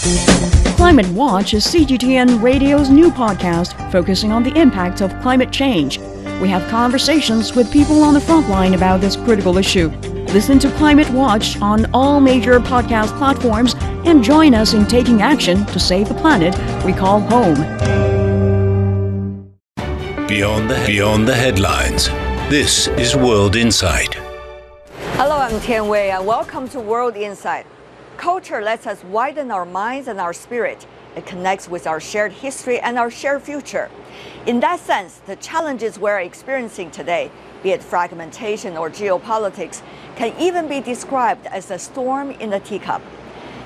Climate Watch is CGTN Radio's new podcast focusing on the impact of climate change. We have conversations with people on the front line about this critical issue. Listen to Climate Watch on all major podcast platforms and join us in taking action to save the planet we call home. Beyond the, beyond the headlines, this is World Insight. Hello, I'm Tian Wei, and welcome to World Insight. Culture lets us widen our minds and our spirit. It connects with our shared history and our shared future. In that sense, the challenges we're experiencing today, be it fragmentation or geopolitics, can even be described as a storm in a teacup.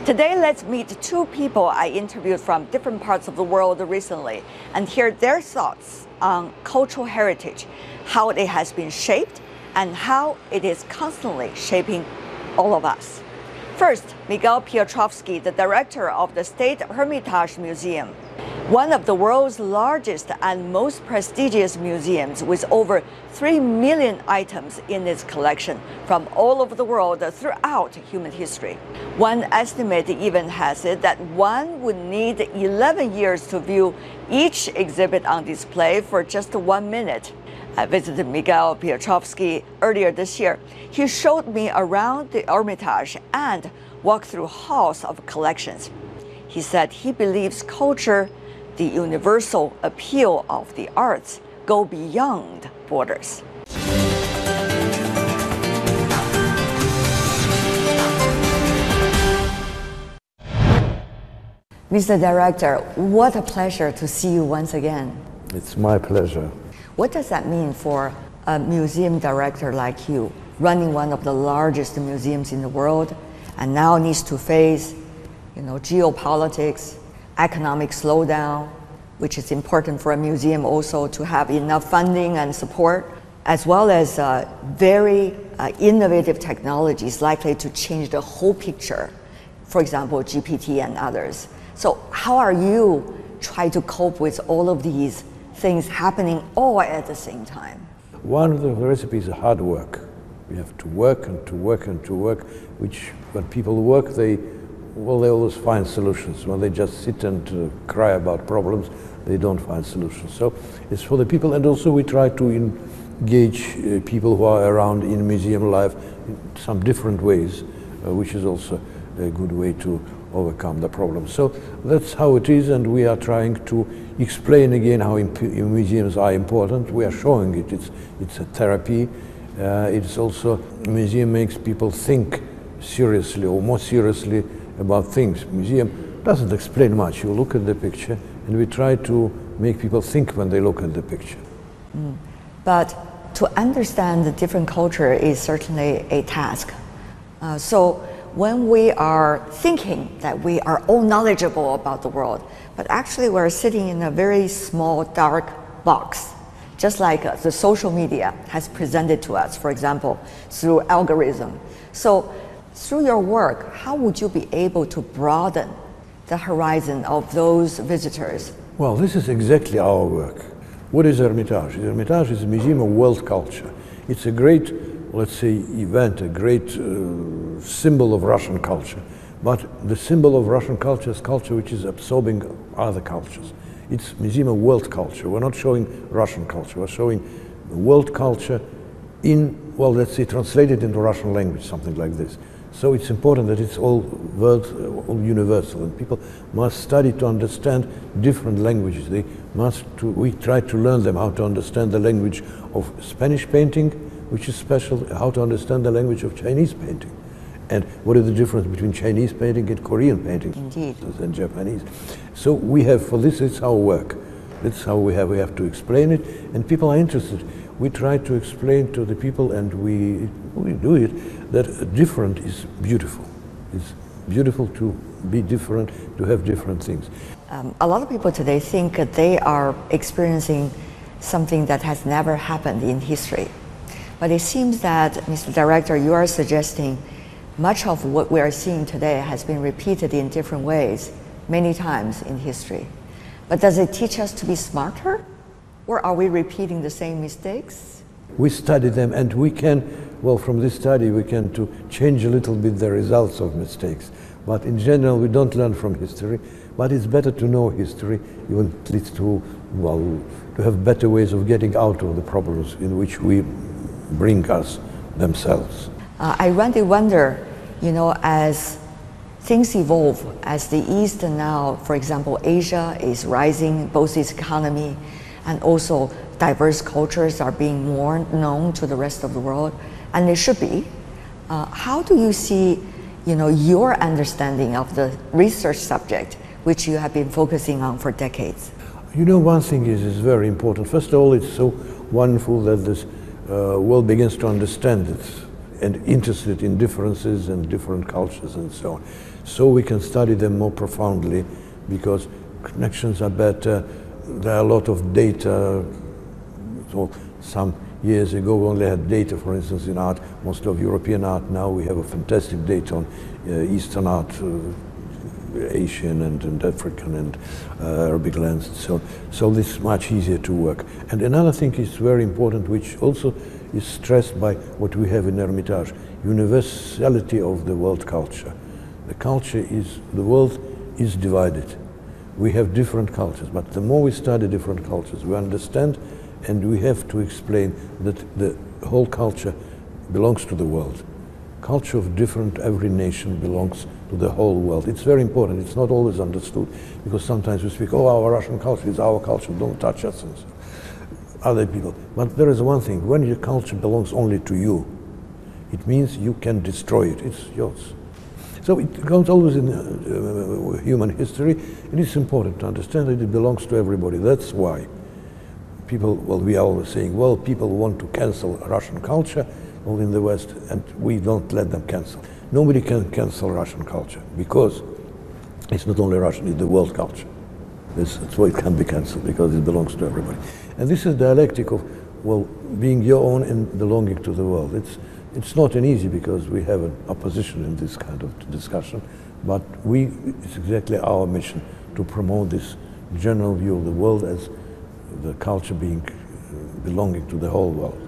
Today, let's meet two people I interviewed from different parts of the world recently and hear their thoughts on cultural heritage, how it has been shaped, and how it is constantly shaping all of us. First, Mikhail Piotrovsky, the director of the State Hermitage Museum, one of the world's largest and most prestigious museums with over 3 million items in its collection from all over the world throughout human history. One estimate even has it that one would need 11 years to view each exhibit on display for just one minute. I visited Mikhail Piotrovsky earlier this year. He showed me around the Hermitage and walked through halls of collections. He said he believes culture, the universal appeal of the arts, go beyond borders. Mr. Director, what a pleasure to see you once again. It's my pleasure. What does that mean for a museum director like you, running one of the largest museums in the world, and now needs to face, you know, geopolitics, economic slowdown, which is important for a museum also to have enough funding and support, as well as uh, very uh, innovative technologies likely to change the whole picture. For example, GPT and others. So, how are you trying to cope with all of these things happening all at the same time? One of the recipes is hard work. We have to work and to work and to work, which when people work, they well, they always find solutions. When they just sit and uh, cry about problems, they don't find solutions. So it's for the people, and also we try to engage uh, people who are around in museum life in some different ways, uh, which is also a good way to overcome the problem. So that's how it is, and we are trying to explain again how museums are important. We are showing it. It's it's a therapy. Uh, it's also museum makes people think seriously or more seriously about things. Museum doesn't explain much. You look at the picture, and we try to make people think when they look at the picture. Mm. But to understand the different culture is certainly a task. Uh, so when we are thinking that we are all knowledgeable about the world, but actually we're sitting in a very small, dark box, just like uh, the social media has presented to us, for example, through algorithm. So through your work, how would you be able to broaden the horizon of those visitors? Well, this is exactly our work. What is Hermitage? Hermitage is a museum of world culture. It's a great let's say, event, a great uh, symbol of Russian culture. But the symbol of Russian culture is culture which is absorbing other cultures. It's Museum of World Culture. We're not showing Russian culture, we're showing world culture in, well, let's say, translated into Russian language, something like this. So it's important that it's all world, all universal, and people must study to understand different languages. They must. To, we try to learn them how to understand the language of Spanish painting, which is special, how to understand the language of Chinese painting. And what is the difference between Chinese painting and Korean painting Indeed. and Japanese? So we have, for this, it's our work. That's how we have, we have to explain it, and people are interested. We try to explain to the people, and we, we do it, that different is beautiful. It's beautiful to be different, to have different things. Um, a lot of people today think that they are experiencing something that has never happened in history. But it seems that, Mr. Director, you are suggesting much of what we are seeing today has been repeated in different ways many times in history. But does it teach us to be smarter? Or are we repeating the same mistakes? We study them and we can, well, from this study, we can to change a little bit the results of mistakes. But in general, we don't learn from history. But it's better to know history, even at least to, well, to have better ways of getting out of the problems in which we bring us themselves. Uh, I really wonder, you know, as things evolve, as the East now, for example, Asia is rising, both its economy and also diverse cultures are being more known to the rest of the world, and they should be. Uh, how do you see, you know, your understanding of the research subject, which you have been focusing on for decades? You know, one thing is, is very important. First of all, it's so wonderful that this uh, world begins to understand it and interested in differences and different cultures and so on. So we can study them more profoundly because connections are better. There are a lot of data. So some years ago we only had data, for instance, in art, most of European art. Now we have a fantastic data on uh, Eastern art, uh, Asian and, and, African and uh, Arabic lands and so on. So this is much easier to work. And another thing is very important, which also is stressed by what we have in Hermitage, universality of the world culture. The culture is, the world is divided. We have different cultures, but the more we study different cultures, we understand and we have to explain that the whole culture belongs to the world. Culture of different, every nation belongs to the whole world. It's very important. It's not always understood because sometimes we speak, oh, our Russian culture is our culture, don't touch us. And other people. But there is one thing when your culture belongs only to you, it means you can destroy it, it's yours. So it comes always in uh, uh, human history, it's important to understand that it belongs to everybody. That's why people, well, we are always saying, well, people want to cancel Russian culture, all in the West, and we don't let them cancel. Nobody can cancel Russian culture because it's not only Russian, it's the world culture. That's, why it can't be cancelled because it belongs to everybody. And this is dialectic of, well, being your own and belonging to the world. It's, it's not an easy because we have an opposition in this kind of discussion, but we, it's exactly our mission to promote this general view of the world as the culture being uh, belonging to the whole world.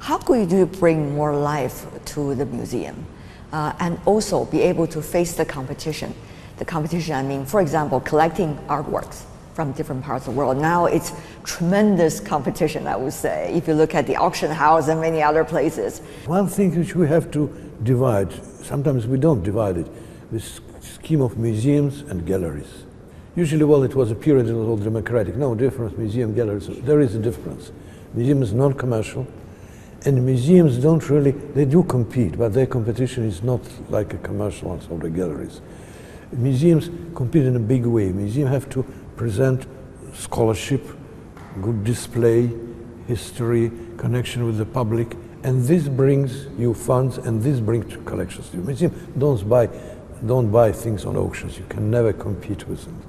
How could you bring more life to the museum uh, and also be able to face the competition? The competition, I mean, for example, collecting artworks from different parts of the world. Now it's tremendous competition, I would say, if you look at the auction house and many other places. One thing which we have to divide, sometimes we don't divide it, this scheme of museums and galleries. Usually, well, it was a period it was all democratic. No difference, museum, galleries, there is a difference. Museum is non-commercial, and museums don't really, they do compete, but their competition is not like a commercial one of the galleries. Museums compete in a big way. Museums have to present scholarship, good display, history, connection with the public, and this brings you funds and this brings collections to you. Museum don't buy, don't buy things on auctions. You can never compete with them.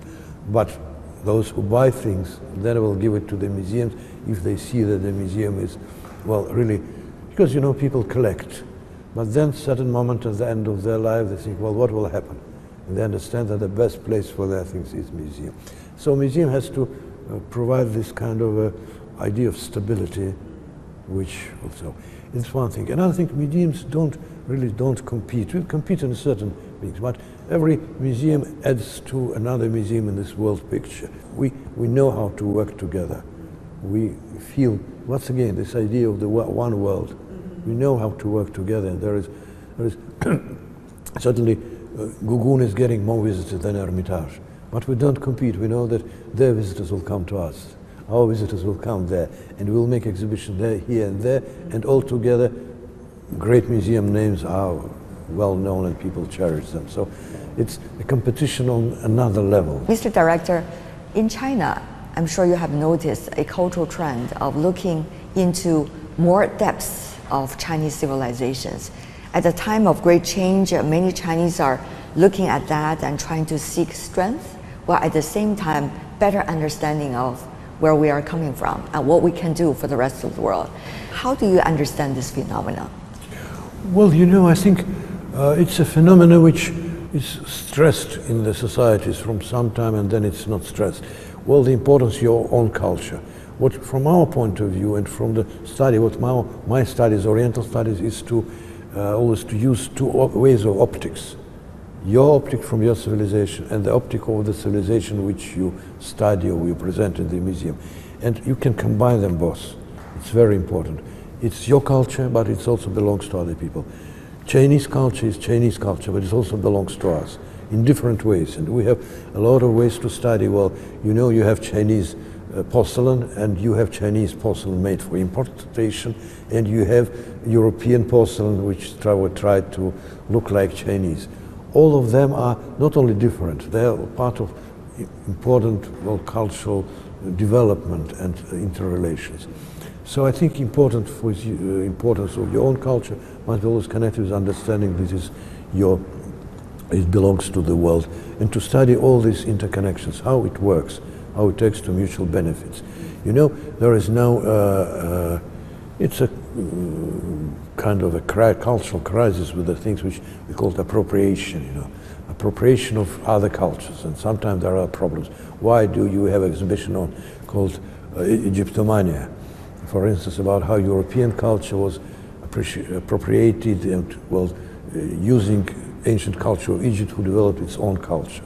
But those who buy things, then will give it to the museums if they see that the museum is, well, really, because you know people collect. But then certain moment at the end of their life, they think, well, what will happen? And they understand that the best place for their things is museum. So museum has to uh, provide this kind of uh, idea of stability, which also is one thing. Another thing, museums don't really don't compete. We compete in certain things, but every museum adds to another museum in this world picture. We, we know how to work together. We feel, once again, this idea of the one world. We know how to work together. And there is, there is certainly, uh, Guggenheim is getting more visitors than Hermitage. But we don't compete. We know that their visitors will come to us. Our visitors will come there. And we'll make exhibitions there, here and there. And all together, great museum names are well known and people cherish them. So it's a competition on another level. Mr. Director, in China, I'm sure you have noticed a cultural trend of looking into more depths of Chinese civilizations. At a time of great change, many Chinese are looking at that and trying to seek strength while at the same time better understanding of where we are coming from and what we can do for the rest of the world. How do you understand this phenomenon? Well, you know, I think uh, it's a phenomenon which is stressed in the societies from some time and then it's not stressed. Well, the importance of your own culture. What, from our point of view and from the study, what my, my studies, Oriental studies, is to uh, always to use two ways of optics your optic from your civilization and the optic of the civilization which you study or you present in the museum. And you can combine them both. It's very important. It's your culture, but it also belongs to other people. Chinese culture is Chinese culture, but it also belongs to us in different ways. And we have a lot of ways to study. Well, you know, you have Chinese uh, porcelain and you have Chinese porcelain made for importation and you have European porcelain which try, try to look like Chinese. All of them are not only different, they are part of important well, cultural development and interrelations. So I think important for the uh, importance of your own culture must be always connected with understanding this is your it belongs to the world and to study all these interconnections, how it works, how it takes to mutual benefits. You know, there is now, uh, uh, it's a uh, kind of a cri cultural crisis with the things which we call appropriation, you know, appropriation of other cultures, and sometimes there are problems. Why do you have an exhibition on called uh, Egyptomania, for instance, about how European culture was appropriated and, well, uh, using ancient culture of Egypt who developed its own culture.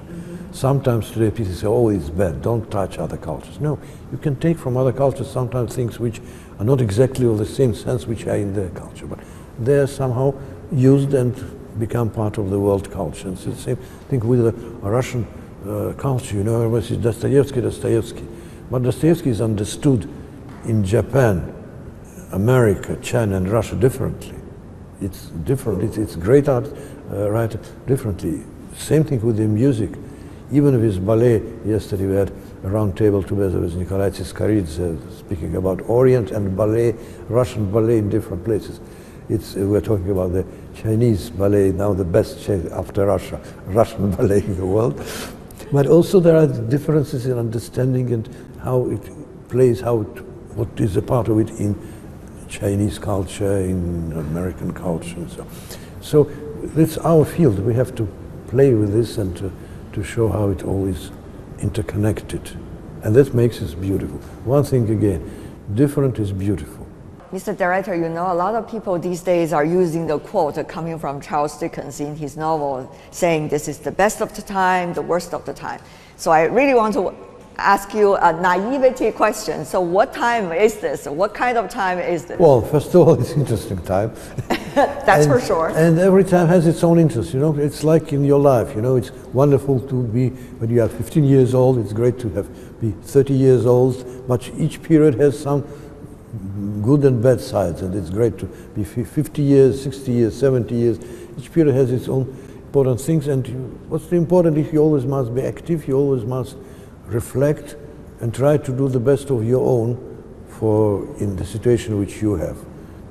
Sometimes today people say, oh, it's bad, don't touch other cultures. No, you can take from other cultures sometimes things which are not exactly of the same sense which are in their culture, but they're somehow used and become part of the world culture. And it's the same thing with the Russian uh, culture, you know, everybody says Dostoevsky, Dostoevsky. But Dostoevsky is understood in Japan, America, China, and Russia differently. It's different, it's, it's great art uh, writer differently. Same thing with the music even with ballet, yesterday we had a round table together with Nikolai Tsiskaridze speaking about Orient and ballet, Russian ballet in different places. It's, uh, we're talking about the Chinese ballet, now the best after Russia, Russian ballet in the world. But also there are differences in understanding and how it plays, how it, what is a part of it in Chinese culture, in American culture, and so. So it's our field. We have to play with this and to to show how it all is interconnected. And that makes it beautiful. One thing again, different is beautiful. Mr. Director, you know, a lot of people these days are using the quote coming from Charles Dickens in his novel saying this is the best of the time, the worst of the time. So I really want to ask you a naivety question. So what time is this? What kind of time is this? Well, first of all, it's interesting time. That's and, for sure. And every time has its own interest, you know. It's like in your life, you know. It's wonderful to be, when you are 15 years old, it's great to have be 30 years old, but each period has some good and bad sides, and it's great to be 50 years, 60 years, 70 years. Each period has its own important things, and what's the important if you always must be active, you always must reflect and try to do the best of your own for in the situation which you have.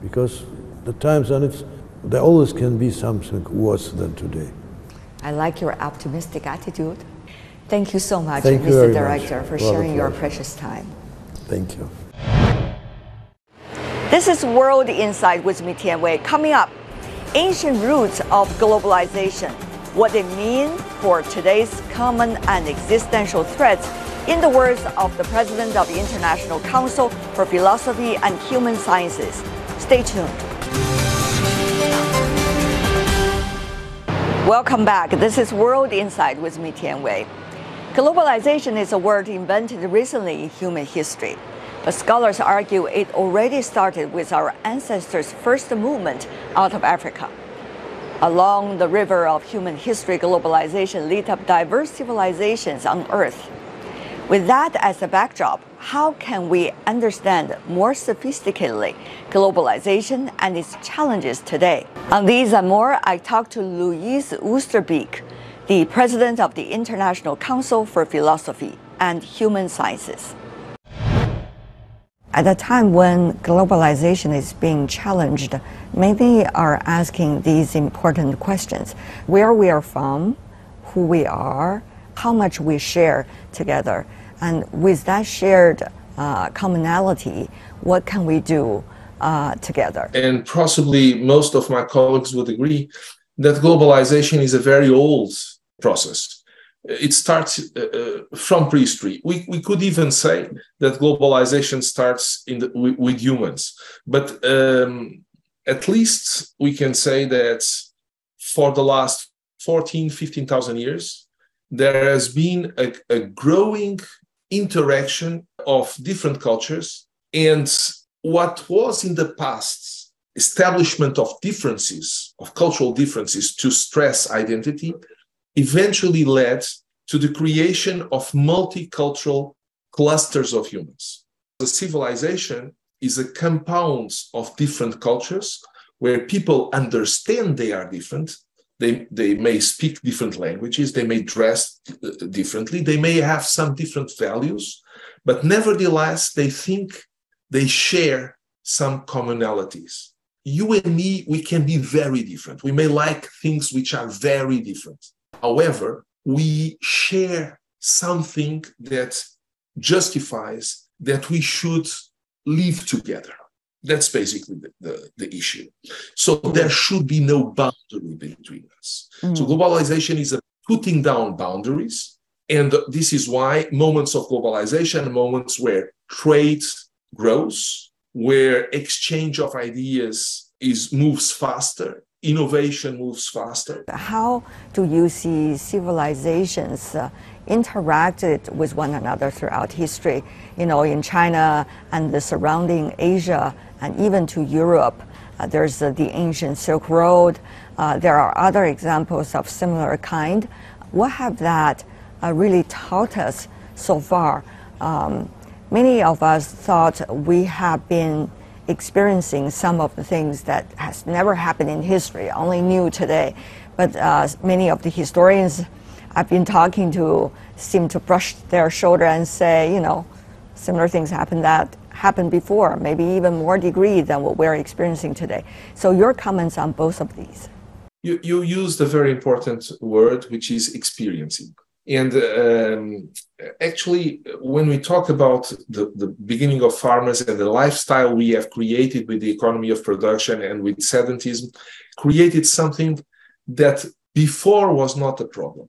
Because the times and it's there always can be something worse than today. I like your optimistic attitude. Thank you so much, Thank Mr. Director, much. for sharing your precious time. Thank you. This is World Insight with me, Tian Wei. Coming up, ancient roots of globalization what they mean for today's common and existential threats, in the words of the President of the International Council for Philosophy and Human Sciences. Stay tuned. Welcome back. This is World Insight with me, Tian Wei. Globalization is a word invented recently in human history. But scholars argue it already started with our ancestors' first movement out of Africa. Along the river of human history, globalization lit up diverse civilizations on Earth. With that as a backdrop, how can we understand more sophisticatedly globalization and its challenges today? On these and more, I talked to Luiz Oosterbeek, the president of the International Council for Philosophy and Human Sciences. At a time when globalization is being challenged, many are asking these important questions. Where we are from, who we are, how much we share together, and with that shared uh, commonality, what can we do uh, together? And possibly most of my colleagues would agree that globalization is a very old process it starts uh, uh, from prehistory. We, we could even say that globalization starts in the, with, with, humans, but um, at least we can say that for the last 14, 15,000 years, there has been a, a growing interaction of different cultures. And what was in the past establishment of differences, of cultural differences to stress identity, eventually led to the creation of multicultural clusters of humans. The civilization is a compound of different cultures where people understand they are different. They, they may speak different languages, they may dress uh, differently, they may have some different values, but nevertheless, they think they share some commonalities. You and me, we can be very different. We may like things which are very different. However, we share something that justifies that we should live together. That's basically the, the, the, issue. So there should be no boundary between us. Mm. So globalization is a putting down boundaries. And this is why moments of globalization, moments where trade grows, where exchange of ideas is moves faster, innovation moves faster. How do you see civilizations uh, interacted with one another throughout history? You know, in China and the surrounding Asia, and even to Europe, uh, there's uh, the ancient Silk Road. Uh, there are other examples of similar kind. What have that uh, really taught us so far? Um, many of us thought we have been experiencing some of the things that has never happened in history, only new today. But uh, many of the historians I've been talking to seem to brush their shoulder and say, you know, similar things happened that happened before, maybe even more degree than what we're experiencing today. So your comments on both of these. You, you used a very important word, which is experiencing. And um, actually, when we talk about the, the beginning of farmers and the lifestyle we have created with the economy of production and with sedentism, created something that before was not a problem.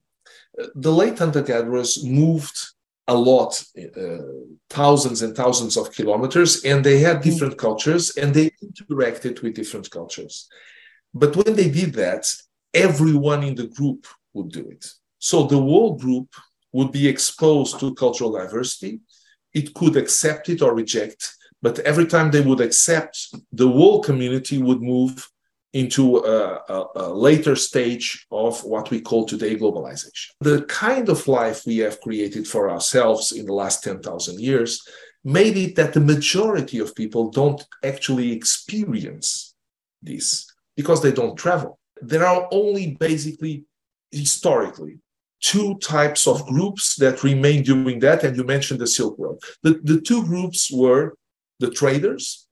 The late hunter gatherers moved a lot, uh, thousands and thousands of kilometers, and they had mm. different cultures and they interacted with different cultures. But when they did that, everyone in the group would do it so the whole group would be exposed to cultural diversity. It could accept it or reject, but every time they would accept, the whole community would move into a, a, a, later stage of what we call today globalization. The kind of life we have created for ourselves in the last 10,000 years made it that the majority of people don't actually experience this because they don't travel. There are only basically historically two types of groups that remained during that, and you mentioned the Silk Road. The, the two groups were the traders,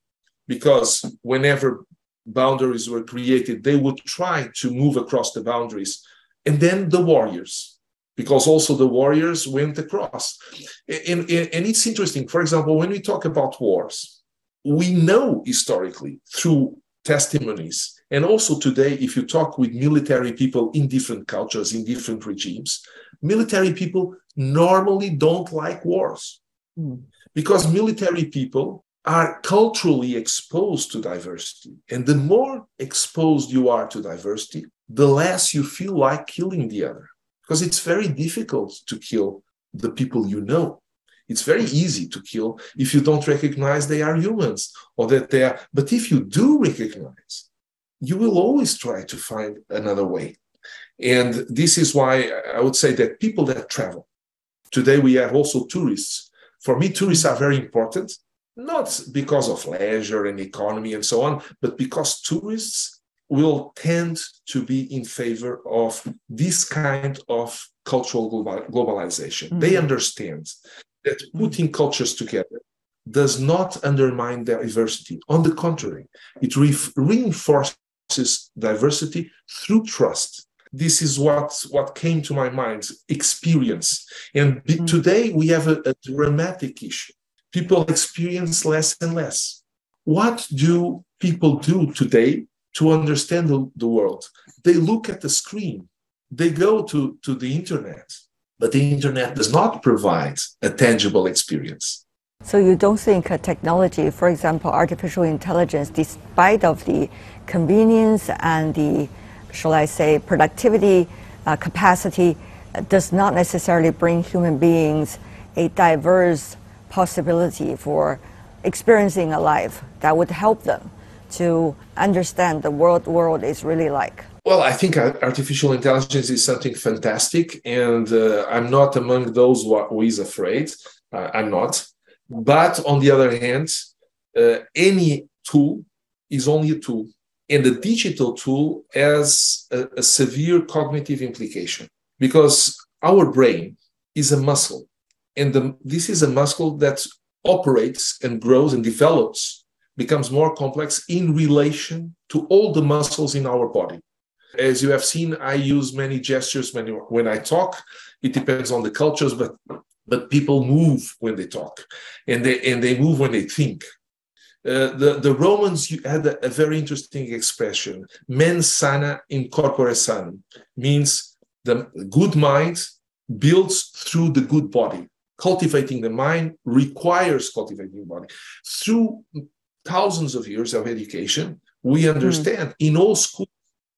because whenever boundaries were created, they would try to move across the boundaries, and then the warriors, because also the warriors went across. And, and, and it's interesting, for example, when we talk about wars, we know historically through testimonies and also today, if you talk with military people in different cultures, in different regimes, military people normally don't like wars mm. because military people are culturally exposed to diversity. And the more exposed you are to diversity, the less you feel like killing the other because it's very difficult to kill the people you know. It's very easy to kill if you don't recognize they are humans or that they are. But if you do recognize you will always try to find another way. And this is why I would say that people that travel, today we have also tourists. For me, tourists are very important, not because of leisure and economy and so on, but because tourists will tend to be in favor of this kind of cultural global, globalization. Mm-hmm. They understand that mm-hmm. putting cultures together does not undermine their diversity. On the contrary, it re- reinforces diversity through trust. This is what, what came to my mind experience. And mm-hmm. today we have a, a dramatic issue. People experience less and less. What do people do today to understand the, the world? They look at the screen, they go to, to the internet, but the internet does not provide a tangible experience. So you don't think technology, for example, artificial intelligence, despite of the convenience and the, shall I say, productivity uh, capacity does not necessarily bring human beings a diverse possibility for experiencing a life that would help them to understand the world world is really like. Well, I think artificial intelligence is something fantastic, and uh, I'm not among those who is afraid. Uh, I'm not. But on the other hand, uh, any tool is only a tool, and the digital tool has a, a severe cognitive implication because our brain is a muscle, and the, this is a muscle that operates and grows and develops, becomes more complex in relation to all the muscles in our body. As you have seen, I use many gestures when, when I talk. It depends on the cultures, but but people move when they talk, and they and they move when they think. Uh, the, the Romans had a, a, very interesting expression, mens sana in corpore sanum, means the good mind builds through the good body. Cultivating the mind requires cultivating the body. Through thousands of years of education, we hmm. understand mm. in all schools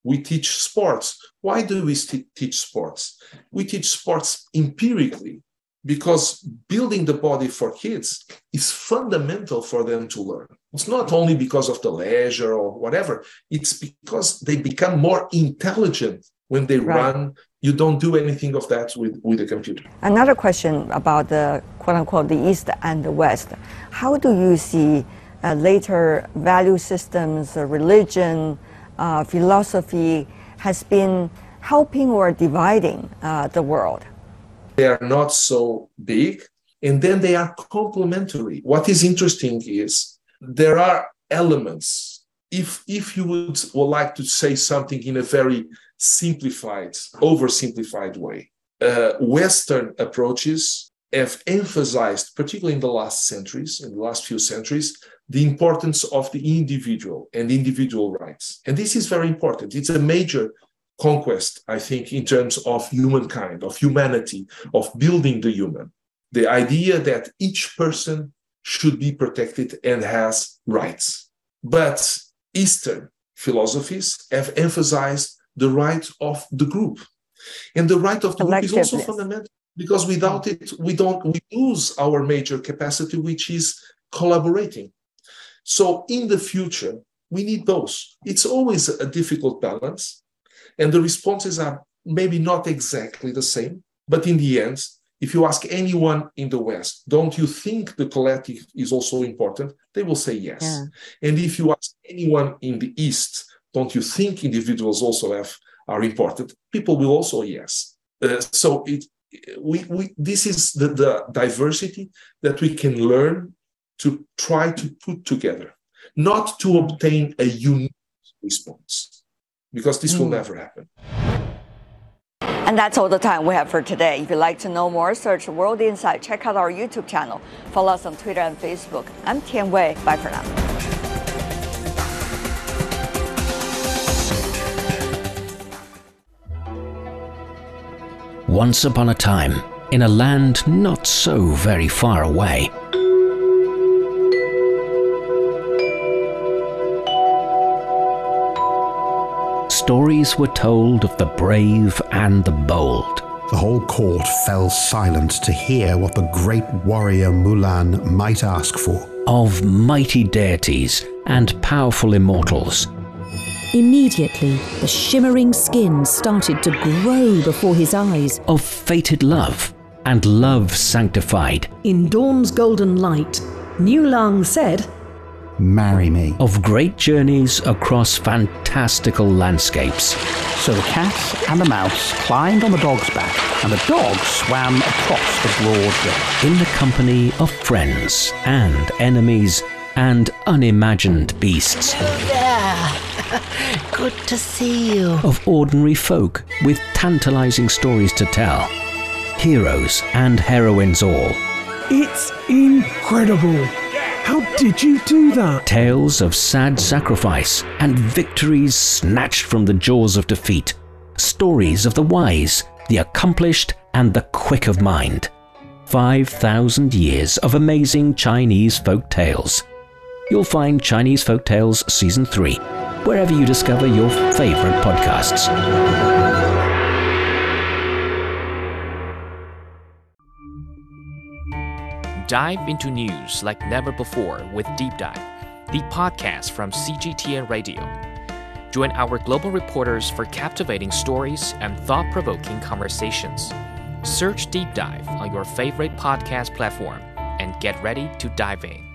we teach sports. Why do we teach sports? We teach sports empirically because building the body for kids is fundamental for them to learn. It's not only because of the leisure or whatever, it's because they become more intelligent when they right. run. You don't do anything of that with, with a computer. Another question about the quote unquote the East and the West. How do you see uh, later value systems, uh, religion, uh, philosophy has been helping or dividing uh, the world? They are not so big, and then they are complementary. What is interesting is there are elements. If, if you would, would like to say something in a very simplified, oversimplified way, uh, Western approaches have emphasized, particularly in the last centuries, in the last few centuries, the importance of the individual and individual rights. And this is very important. It's a major conquest, I think, in terms of humankind, of humanity, of building the human. The idea that each person should be protected and has rights. But Eastern philosophies have emphasized the right of the group. And the right of the group is also fundamental because without it, we don't we lose our major capacity, which is collaborating. So in the future, we need both. It's always a difficult balance, and the responses are maybe not exactly the same. But in the end, if you ask anyone in the West, don't you think the collective is also important? They will say yes. Yeah. And if you ask anyone in the East, don't you think individuals also have are important? People will also yes. Uh, so it, we, we, this is the, the diversity that we can learn to try to put together, not to obtain a unique response, because this mm. will never happen. And that's all the time we have for today. If you'd like to know more, search World Insight. Check out our YouTube channel. Follow us on Twitter and Facebook. I'm Tian Wei. Bye for now. Once upon a time, in a land not so very far away, stories were told of the brave and the bold. The whole court fell silent to hear what the great warrior Mulan might ask for. Of mighty deities and powerful immortals. Immediately, the shimmering skin started to grow before his eyes. Of fated love and love sanctified. In dawn's golden light, Niu Lang said, Marry me. Of great journeys across fantastical landscapes. So the cat and the mouse climbed on the dog's back, and the dog swam across the broad river. In the company of friends and enemies and unimagined beasts. Hello there. Good to see you. Of ordinary folk with tantalizing stories to tell. Heroes and heroines all. It's incredible. How did you do that? Tales of sad sacrifice and victories snatched from the jaws of defeat. Stories of the wise, the accomplished, and the quick of mind. 5,000 years of amazing Chinese folk tales. You'll find Chinese Folk Tales Season 3 wherever you discover your favorite podcasts. Dive into news like never before with Deep Dive, the podcast from CGTN Radio. Join our global reporters for captivating stories and thought provoking conversations. Search Deep Dive on your favorite podcast platform and get ready to dive in.